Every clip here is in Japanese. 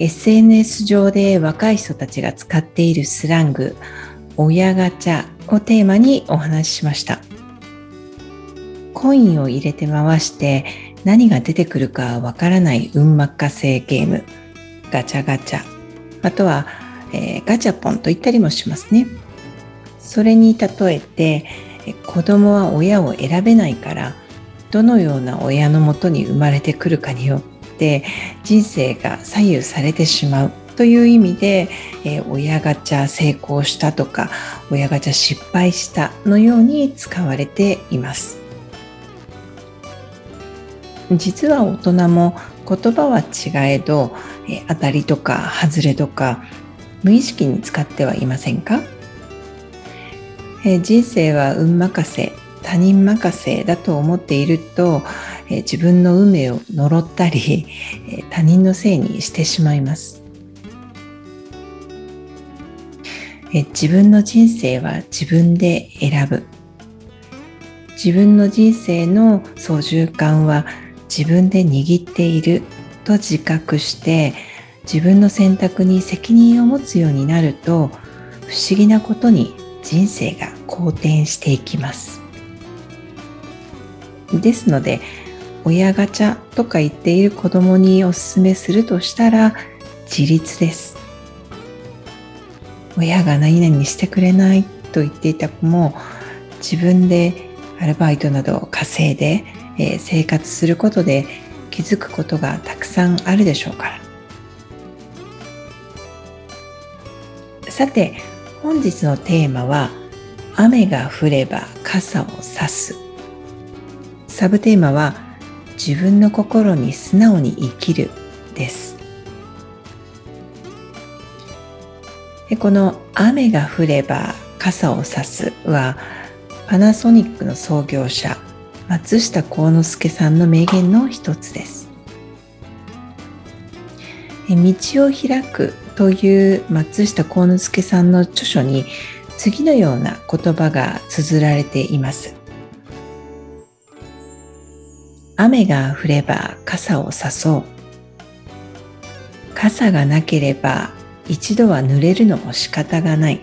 SNS 上で若い人たちが使っているスラング親ガチャをテーマにお話ししました。コインを入れて回して何が出てくるかわからない運任せゲームガチャガチャ。あとは、えー、ガチャポンと言ったりもしますね。それに例えて子供は親を選べないからどのような親のもとに生まれてくるかによって人生が左右されてしまうという意味で、えー、親ガチャ成功したとか親ガチャ失敗したのように使われています。実は大人も言葉は違えど、え当たりとか外れとか無意識に使ってはいませんか、え人生は運任せ他人任せだと思っていると、え自分の運命を呪ったり、え他人のせいにしてしまいます、え自分の人生は自分で選ぶ。自分の人生の操縦感は自分で握っていると自覚して自分の選択に責任を持つようになると不思議なことに人生が好転していきます。ですので親ガチャとか言っている子供にお勧めするとしたら自立です。親が何々してくれないと言っていた子も自分でアルバイトなどを稼いでえ生活することで気づくことがたくさんあるでしょうから。さて本日のテーマは雨が降れば傘を差す。サブテーマは自分の心に素直に生きるですでこの雨が降れば傘を差すはパナソニックの創業者松下幸之助さんの名言の一つです。道を開くという松下幸之助さんの著書に次のような言葉が綴られています。雨が降れば傘をさそう。傘がなければ一度は濡れるのも仕方がない。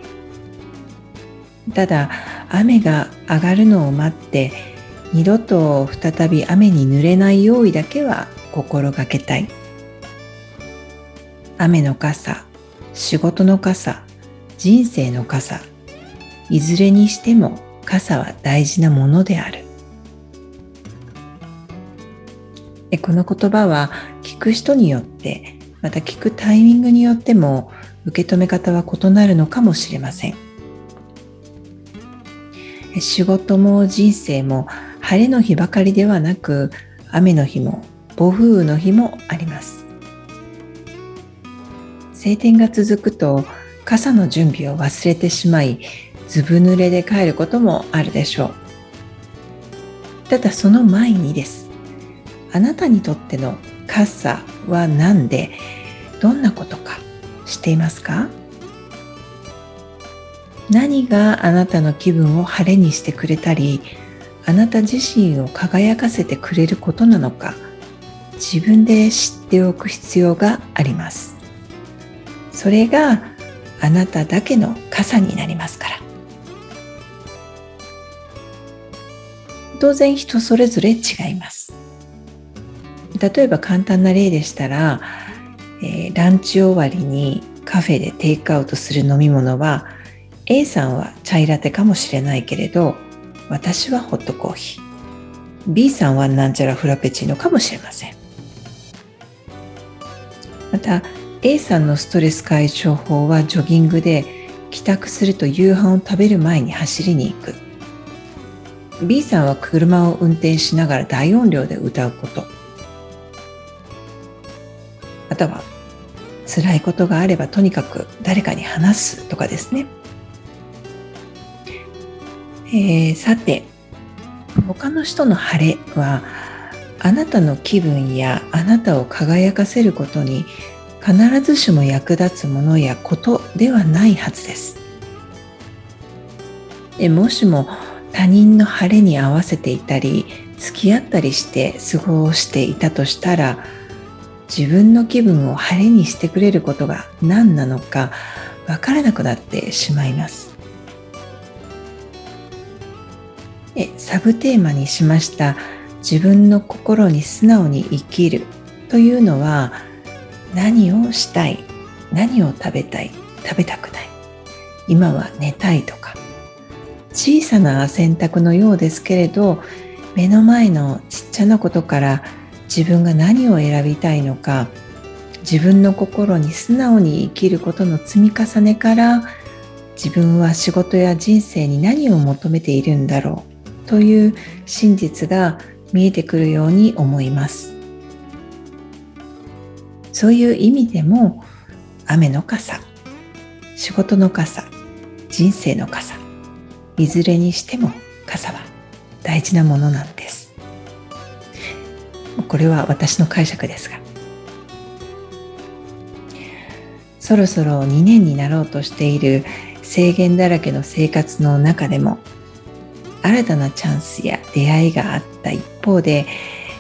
ただ雨が上がるのを待って二度と再び雨に濡れない用意だけは心がけたい雨の傘仕事の傘人生の傘いずれにしても傘は大事なものであるこの言葉は聞く人によってまた聞くタイミングによっても受け止め方は異なるのかもしれません。仕事も人生も晴れの日ばかりではなく雨の日も暴風雨の日もあります。晴天が続くと傘の準備を忘れてしまいずぶ濡れで帰ることもあるでしょう。ただその前にです。あなたにとっての傘は何でどんなことか知っていますか？何があなたの気分を晴れにしてくれたりあなた自身を輝かせてくれることなのか自分で知っておく必要があります。それがあなただけの傘になりますから。当然人それぞれ違います。例えば簡単な例でしたら、えー、ランチ終わりにカフェでテイクアウトする飲み物は A さんはチャイラテかもしれないけれど私はホットコーヒー。B さんはなんちゃらフラペチーノかもしれません。また A さんのストレス解消法はジョギングで帰宅すると夕飯を食べる前に走りに行く。B さんは車を運転しながら大音量で歌うこと。または辛いことがあればとにかく誰かに話すとかですね。えー、さて他の人の晴れはあなたの気分やあなたを輝かせることに必ずしも役立つものやことではないはずです。でもしも他人の晴れに合わせていたり付き合ったりして過ごしていたとしたら自分の気分を晴れにしてくれることが何なのかわからなくなってしまいます。サブテーマにしました自分の心に素直に生きるというのは何をしたい何を食べたい食べたくない今は寝たいとか小さな選択のようですけれど目の前のちっちゃなことから自分が何を選びたいのか自分の心に素直に生きることの積み重ねから自分は仕事や人生に何を求めているんだろうという真実が見えてくるように思います。そういう意味でも雨の傘仕事の傘人生の傘いずれにしても傘は大事なものなんです。これは私の解釈ですが。そろそろ2年になろうとしている制限だらけの生活の中でも新たなチャンスや出会いがあった一方で、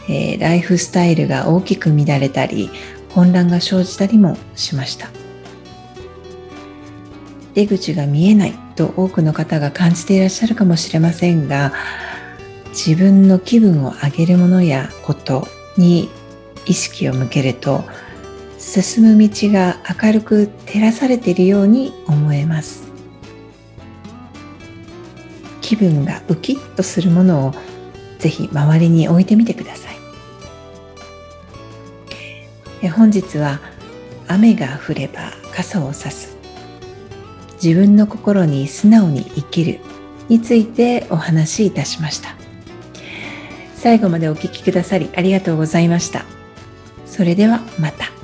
えー、ライフスタイルが大きく乱れたり混乱が生じたりもしました。出口が見えないと多くの方が感じていらっしゃるかもしれませんが自分の気分を上げるものやことに意識を向けると進む道が明るく照らされているように思えます。気分がウキッとするものをぜひ周りに置いてみてください。本日は雨が降れば傘を差す。自分の心に素直に生きるについてお話しいたしました。最後までお聴きくださりありがとうございました。それではまた。